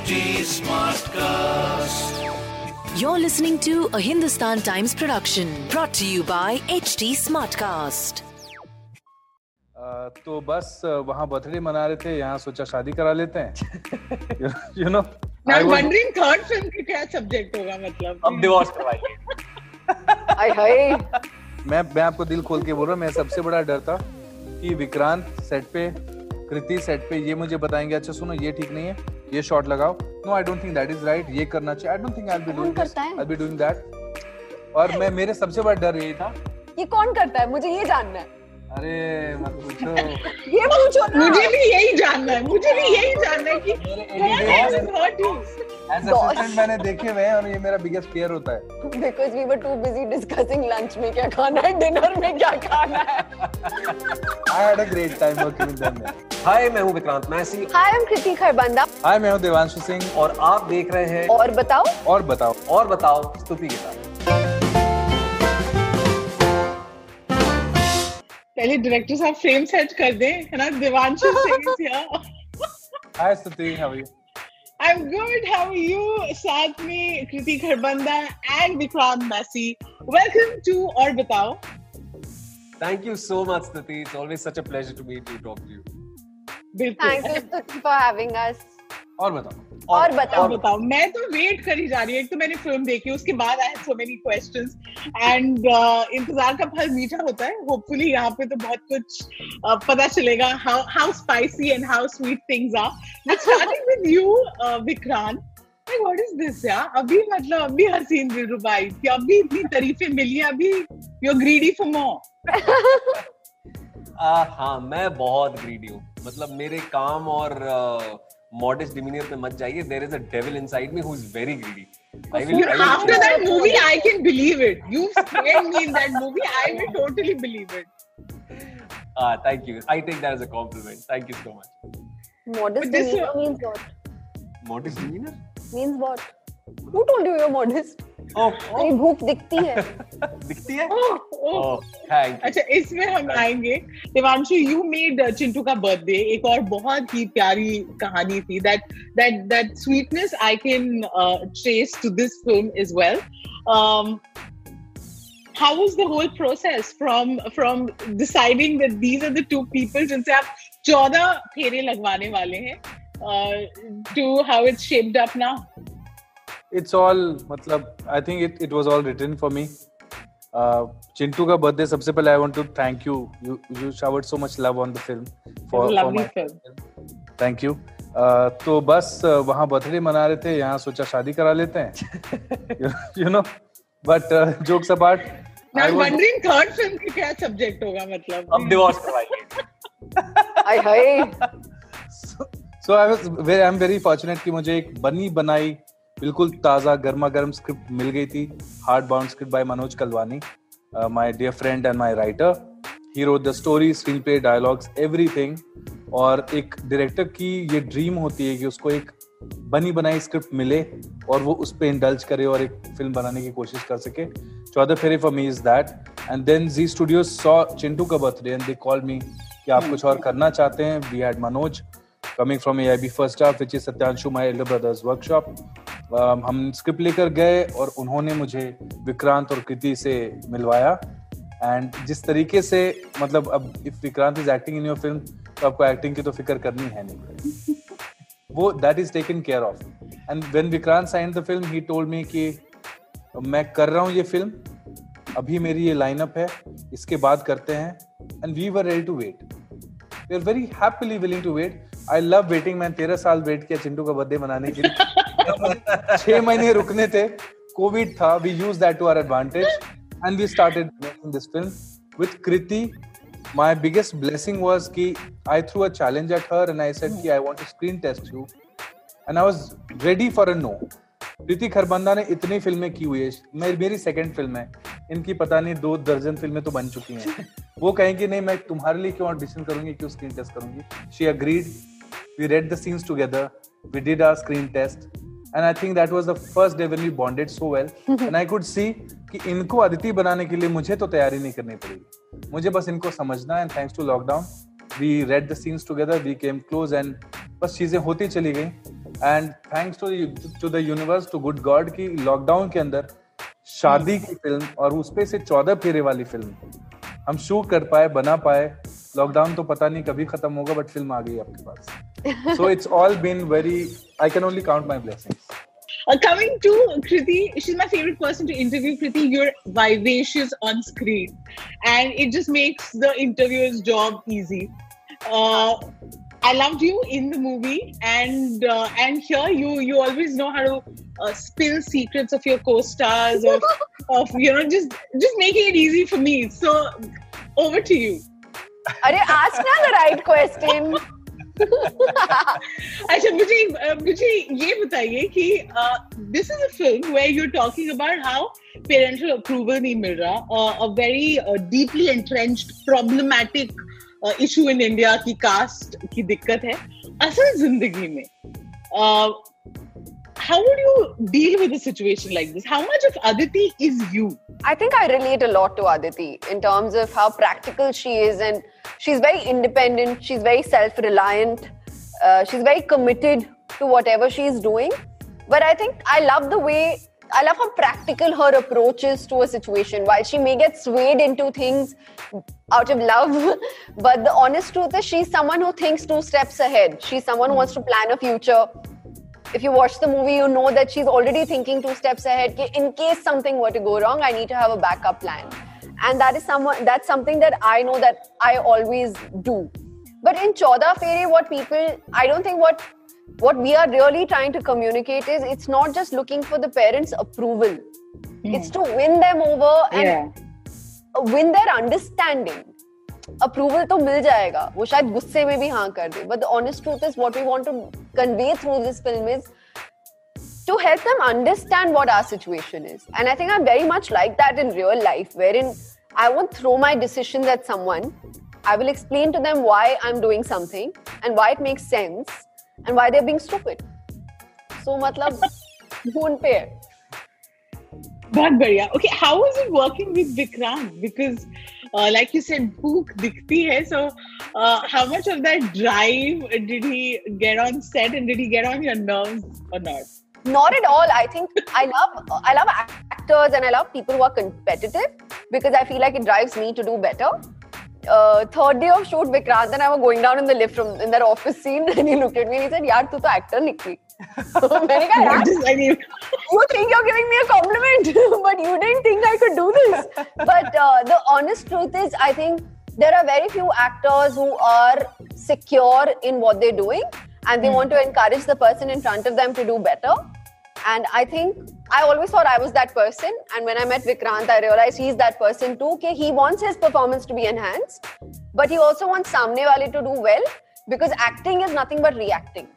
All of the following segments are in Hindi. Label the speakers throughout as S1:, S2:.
S1: HD Smartcast.
S2: You're listening to a Hindustan Times production brought to you by HT Smartcast.
S3: अ, तो बस वहाँ बर्थडे मना रहे थे यहाँ सोचा शादी करा लेते हैं। यू नो
S4: मैं वंडरिंग थर्ड फ़िल्म के क्या सब्जेक्ट होगा मतलब?
S5: अब डिवोर्स करवाइए
S6: हाय हाय।
S3: मैं मैं आपको दिल खोल के बोल रहा हूँ मैं सबसे बड़ा डर था कि विक्रांत सेट पे कृति सेट पे ये मुझे बताएँगे अच्छा सुनो ये ठीक नहीं है। ये शॉट लगाओ। No I don't think that is right ये करना चाहिए। I don't
S6: think
S3: I will
S6: be doing?
S3: I be doing that और मैं मेरे सबसे बड़ा डर यही था।
S6: ये कौन करता है? मुझे ये जानना है।
S3: अरे मत पूछो।
S6: ये पूछो ना।
S4: मुझे भी यही जानना है मुझे भी यही जानना है कि
S3: एज असिस्टेंट मैंने देखे हुए हैं और ये मेरा बिगेस्ट फियर होता है।
S6: Because we were too busy discussing lunch में क्या खाना है डिनर में क्या खाना है।
S3: I had a great time working with them
S5: hi मैं हूँ Vikrant Massey.
S6: Hi I am Kriti Kharbanda
S3: hi मैं हूँ देवांशु सिंह।
S5: और आप देख रहे हैं
S6: और बताओ।
S3: और बताओ।
S5: और बताओ स्तुति के साथ।
S4: पहले डायरेक्टर साहब फ्रेम सेट कर दें है ना? Divanshu Singh here
S3: hi Stuti how are you
S4: I am good how are you साथ में Kriti Kharbanda and Vikrant Massey. Welcome to और बताओ।
S5: Thank you so much Stuti it's always such a pleasure to meet you talk to you
S6: बिल्कुल। Thank
S4: you
S6: for having us
S3: और बताओ।
S6: और बताओ।
S4: बताओ। मैं तो वेट करी जा रही हूँ। एक तो मैंने फ़िल्म देखी उसके बाद I have so many questions and इंतज़ार का फल मीठा होता है। होपफुली यहाँ पे तो बहुत कुछ uh, पता चलेगा how how spicy and how sweet things are but starting with you Vikrant like what is this यार अभी मतलब अभी हसीन दिलरुबाई कि अभी इतनी तारीफें मिली हैं, अभी यू ग्रीडी फॉर मोर
S5: आ, हाँ मैं बहुत ग्रीडी हूँ। मतलब मेरे काम और modest demeanor pe mat jaiye there is a devil inside me who is very greedy I will,
S4: after that movie I can believe it you scared me in that movie I will totally believe it
S5: Ah, uh, thank you. I take that as a compliment. Thank you so much.
S6: modest demeanor means what
S5: Modest demeanor?
S6: means what who told you you're modest
S5: Oh,
S6: भूख दिखती है
S5: दिखती है?
S4: oh, oh.
S5: Oh.
S4: अच्छा इसमें हम आएँगे देवांशु यू मेड चिंटू का बर्थडे एक और बहुत ही प्यारी कहानी थी that that that sweetness I can trace to this film is well how was the whole process from from deciding that these are the two people जिनसे आप चौदह फेरे लगवाने वाले हैं uh, to how it's shaped up now
S3: it's all मतलब I think it it was all written for me Chintu Ka birthday सबसे पहले I want to thank you you you showered so much love on
S4: the film lovely
S3: thank you तो बस uh, वहाँ बर्थडे मना रहे थे यहाँ सोचा शादी करा लेते हैं। You know but jokes apart
S4: मैं wondering third film के क्या सब्जेक्ट होगा मतलब?
S5: अब डिवोर्स करवाइए
S6: hi hi.
S3: So I was very I am very fortunate कि मुझे एक बनी बनाई बिल्कुल ताज़ा गर्मा गर्म स्क्रिप्ट मिल गई थी hard bound script by Manoj Kalwani my dear friend and my writer he wrote the story screenplay dialogues everything और एक डायरेक्टर की ये ड्रीम होती है कि उसको एक बनी बनाई स्क्रिप्ट मिले और वो उस पर इंडल्ज करे और एक फ़िल्म बनाने की कोशिश कर सके। Chaudah Phere for me is that and then Zee studio saw Chintu Ka birthday and they call me कि आप कुछ और करना चाहते हैं? We had Manoj coming from AIB first half, which is Satyanshu, my elder brother's workshop. हम स्क्रिप्ट लेकर गए और उन्होंने मुझे विक्रांत और कृति से मिलवाया। एंड जिस तरीके से मतलब अब if Vikrant is acting in your film तो आपको एक्टिंग की तो फ़िक्र करनी है नहीं। वो that is taken care of and when Vikrant sign the film he told me कि मैं कर रहा हूँ ये फ़िल्म अभी मेरी ये लाइनअप है, इसके बाद करते हैं। And we were ready to wait we are very happily willing to wait I love waiting मैं तेरह साल वेट किया चिंटू का बर्थडे मनाने के लिए। छह महीने रुकने थे। कोविड था। We use that to our advantage and we started making this film with Kriti my biggest blessing was ki I threw a challenge at her and I said ki I want to screen test you. And I was ready for a no. Preeti Kharbanda ने इतनी फ़िल्में की हुई है। मेरी मेरी सेकंड फ़िल्म है। इनकी पता नहीं दो दर्जन फ़िल्में तो बन चुकी हैं। वो कहेंगे, नहीं, मैं तुम्हारे लिए क्यों ऑडिशन करूँगी? क्यों स्क्रीन टेस्ट करूँगी? She agreed we read the scenes together we did our screen test and I think that was the first day when we bonded so well and I could see कि इनको अदिति बनाने के लिए मुझे तो तैयारी नहीं करनी पड़ेगी मुझे बस इनको समझना है। Thanks to lockdown we read the scenes together we came close and बस चीज़ें होती चली गई। And thanks to to the universe to good God की लॉकडाउन के अंदर शादी की फ़िल्म और उस पे से चौदह फेरे वाली फ़िल्म हम शूट कर पाए बना पाए। लॉकडाउन तो पता नहीं कभी खत्म होगा बट फिल्म आ गई आपके पास so it's all been very I can only count my blessings
S4: Uh, coming to Kriti, she's my favorite person to interview. Kriti, you're vivacious on screen, and it just makes the interviewer's job easy. Uh, I loved you in the movie, and uh, and here you you always know how to uh, spill secrets of your co-stars, of of you know just just making it easy for me. So over to you.
S6: अरे ask ना the right question.
S4: अच्छा मुझे मुझे ये बताइए कि this is a film where you are talking about how parental approval नहीं मिल रहा a very deeply entrenched problematic issue in India की कास्ट की दिक्कत है असल ज़िंदगी में how would you deal with a situation like this how much of aditi is you
S6: I think I relate a lot to Aditi in terms of how practical she is, and she's very independent. She's very self-reliant. Uh, she's very committed to whatever she's doing. But I think I love the way I love how practical her approach is to a situation. While she may get swayed into things out of love, but the honest truth is she's someone who thinks two steps ahead. She's someone who wants to plan a future if you watch the movie, you know that she's already thinking two steps ahead. In case something were to go wrong, I need to have a backup plan, and that is someone that's something that I know that I always do. But in Choda Fere, what people I don't think what what we are really trying to communicate is it's not just looking for the parents' approval. It's to win them over and win their understanding. Approval तो मिल जाएगा वो शायद गुस्से में भी हाँ कर दे but the honest truth is what we want to convey through this film is to help them understand what our situation is. And I think I'm very much like that in real life, wherein I won't throw my decisions at someone. I will explain to them why I'm doing something and why it makes sense and why they're being stupid. So, matlab, don't pay.
S4: But Baria, okay, was it working with Vikram? Because, uh, like you said, book dikti hai. So, uh, how much of that drive did he get on set, and did he get on your nerves or
S6: not? at all. I think I love I love actors and I love people who are competitive because I feel like it drives me to do better. Uh, third day of shoot, Vikrant and I were going down in the lift from in that office scene, and he looked at me and he said, "यार तू तो actor निकली." मैंने कहा यार
S4: I mean,
S6: you think you're giving me a compliment, but you didn't think I could do this. But uh, the honest truth is, I think there are very few actors who are secure in what they're doing and they hmm. want to encourage the person in front of them to do better. And I think I always thought I was that person. And when I met Vikrant, I realized he's that person too. Okay, he wants his performance to be enhanced, but he also wants Samne Wale to do well because acting is nothing but reacting.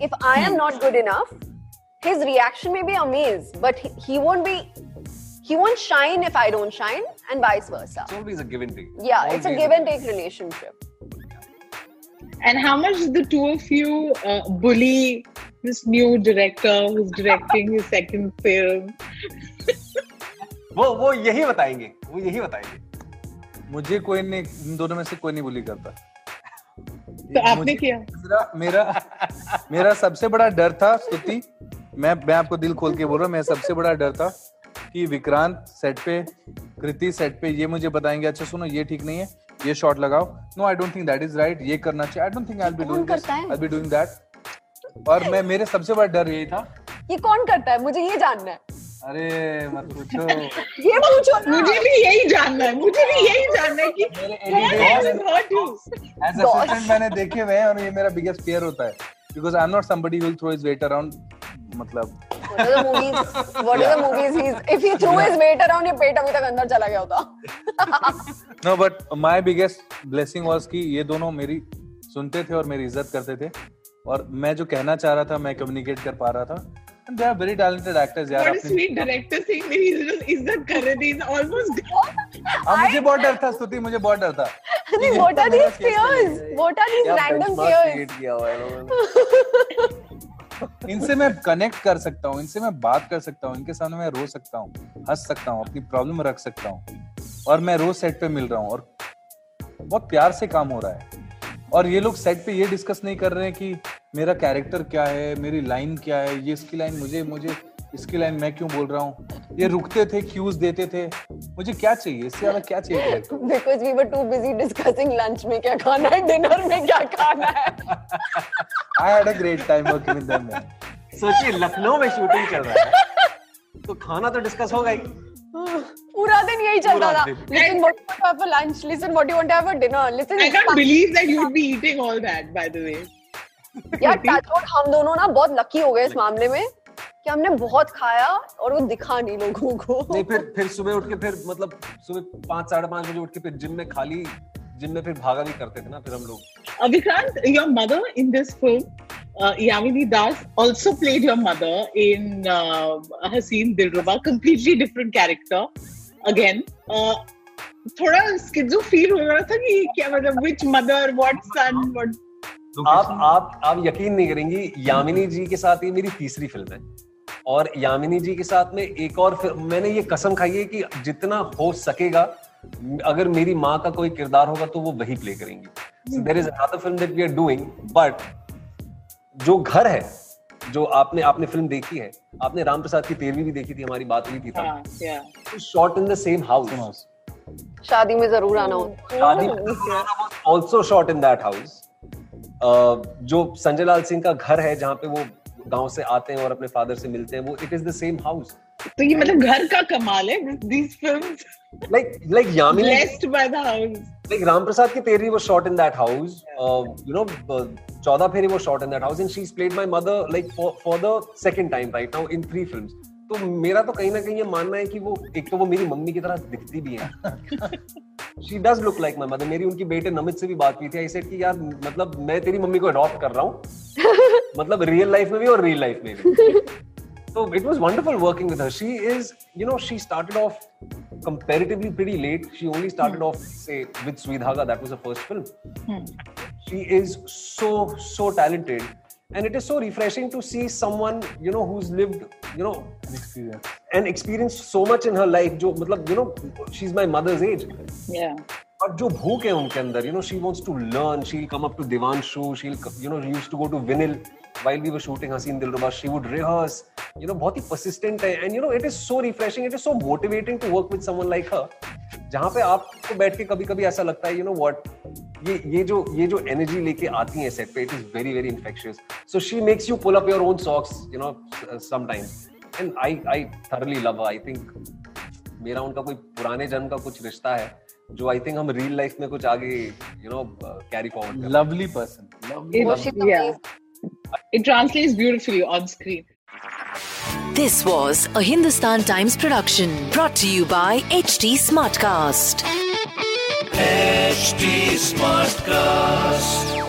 S6: If I am hmm. not good enough, his reaction may be amazed, but he, he won't be. He won't shine if I don't shine, and vice versa.
S5: It's always a give and take.
S6: Yeah, always it's a give and take relationship.
S4: and how much do the two of you uh, bully this new director who's directing his second film?
S5: वो वो यही बताएँगे वो यही बताएँगे
S3: मुझे कोई नहीं इन दोनों में से कोई नहीं बुली करता
S4: तो आपने किया
S3: मेरा मेरा मेरा सबसे बड़ा डर था स्तुति मैं मैं आपको दिल खोल के बोल रहा हूँ मेरा सबसे बड़ा डर था कि विक्रांत सेट पे कृति सेट पे ये मुझे बताएँगे। अच्छा सुनो ये ठीक नहीं है ये शॉट लगाओ। No I don't think that is right ये करना चाहिए। I don't
S6: think
S3: I will
S6: be doing
S3: I be doing that और मैं मेरे सबसे बड़ा डर यही था।
S6: ये कौन करता है? मुझे ये जानना है।
S3: अरे मत पूछो।
S6: ये पूछो
S4: मुझे भी यही जानना है मुझे भी यही जानना है कि?
S3: एज. असिस्टेंट मैंने देखे हुए हैं और ये मेरा बिगेस्ट फियर होता है।
S6: Because I am not somebody will throw his weight around
S3: मतलब ये दोनों मेरी सुनते थे और मेरी इज़्ज़त करते थे। और मैं जो कहना चाह रहा था मैं कम्युनिकेट कर पा रहा था। They are very talented actors यार अपने
S4: स्वीट डायरेक्टर से मेरी इज़्ज़त कर रहे थे इज़ ऑलमोस्ट
S3: अब मुझे बहुत डर था स्तुति मुझे बहुत डर था।
S6: What are these fears what are these random fears
S3: इनसे मैं कनेक्ट कर सकता हूँ इनसे मैं बात कर सकता हूँ इनके सामने मैं रो सकता हूँ हंस सकता हूँ अपनी प्रॉब्लम रख सकता हूँ और मैं रोज सेट पे मिल रहा हूँ और बहुत प्यार से काम हो रहा है। और ये लोग सेट पे ये डिस्कस नहीं कर रहे हैं कि मेरा कैरेक्टर क्या है मेरी लाइन क्या है ये इसकी लाइन मुझे मुझे इसकी लाइन मैं क्यों बोल रहा हूँ? ये रुकते थे क्यूज देते थे। मुझे क्या चाहिए? इससे ज़्यादा क्या चाहिए?
S6: Because we were too busy discussing lunch में क्या खाना है, dinner में क्या खाना है.
S3: I had a great time working with them
S5: सोचिए लखनऊ में शूटिंग चल रहा है तो खाना तो डिस्कस होगा ही
S6: पूरा दिन यही चलता
S5: पूरा
S6: था.
S5: दिन।
S6: Listen, what do you want to have for lunch? Listen, what do you want to have for dinner? Listen,
S4: I can't believe that you'd be eating all that, by the way.
S6: यार touchwood, हम दोनों ना बहुत लकी हो गए इस मामले में कि हमने बहुत खाया और वो दिखा नहीं लोगों को
S5: नहीं फिर फिर सुबह उठ के फिर मतलब सुबह पाँच साढ़े पाँच बजे उठ के फिर जिम में खाली जिनमें फिर भागा भी करते थे ना फिर हम लोग।
S4: Abhikant your mother in this film Yamini Das also played your mother in Haseen Dillruba completely different character again थोड़ा स्किजो फील हो रहा था कि क्या मतलब which mother what son what
S5: आप आप आप यकीन नहीं करेंगी यामिनी जी के साथ ये मेरी तीसरी फ़िल्म है। और यामिनी जी के साथ में एक और फ़िल्म मैंने ये कसम खाई है कि जितना हो सकेगा अगर मेरी माँ का कोई किरदार होगा तो वो वही प्ले करेंगी। There is another film that we are doing but जो घर है जो आपने आपने फ़िल्म देखी है आपने राम प्रसाद की तेरवी भी देखी थी हमारी बात हुई थी
S4: हाँ,
S5: shot in the same house
S6: शादी में ज़रूर आना हो।
S5: शादी also shot in that house जो संजय लाल सिंह का घर है जहाँ पे वो गाँव से आते हैं और अपने फादर से मिलते हैं वो it is the same house
S4: तो ये मतलब घर का कमाल है
S5: Yamini
S4: blessed by the house
S5: like Ramprasad की तेरी वो shot in that house you know चौदह फेरी वो shot in that house and she played my mother like for the second time right now in three films तो मेरा तो कहीं ना कहीं ये मानना है कि वो एक तो वो मेरी मम्मी की तरह दिखती भी है। She does look like my mother मेरी उनकी बेटे नमित से भी बात की थी। कि यार मतलब मैं तेरी मम्मी को अडॉप्ट कर रहा हूँ। मतलब रियल लाइफ में भी और रियल लाइफ में भी। So it was wonderful working with her. She is, you know, she started off comparatively pretty late. She only started hmm. off, say, with Swidhaga. That was her first film. Hmm. She is so, so talented. And it is so refreshing to see someone, you know, who's lived, you know, experience. and experienced so much in her life. Jo, matlab, you know, she's my mother's age.
S4: Yeah.
S5: और जो भूख है उनके अंदर you know she wants to learn she will come up to Divanshu she will you know used to go to Vinil while we were shooting हसीन दिलरुबा she would rehearse, you know, बहुत ही persistent है. And, you know, it is so refreshing, it is so motivating to work with someone like her, जहाँ पे आपको बैठ के कभी कभी ऐसा लगता है, you know what, ये ये जो ये जो एनर्जी लेके आती है सेट पे it is very very infectious so she makes you pull up your own socks you know sometimes and I I thoroughly love I think मेरा उनका कोई पुराने जन्म का कुछ रिश्ता है जो आई थिंक हम रियल लाइफ में कुछ आगे you know carry forward
S3: lovely person lovely
S4: it translates beautifully on screen
S2: this was a Hindustan Times production brought to you by HD Smartcast
S1: HD Smartcast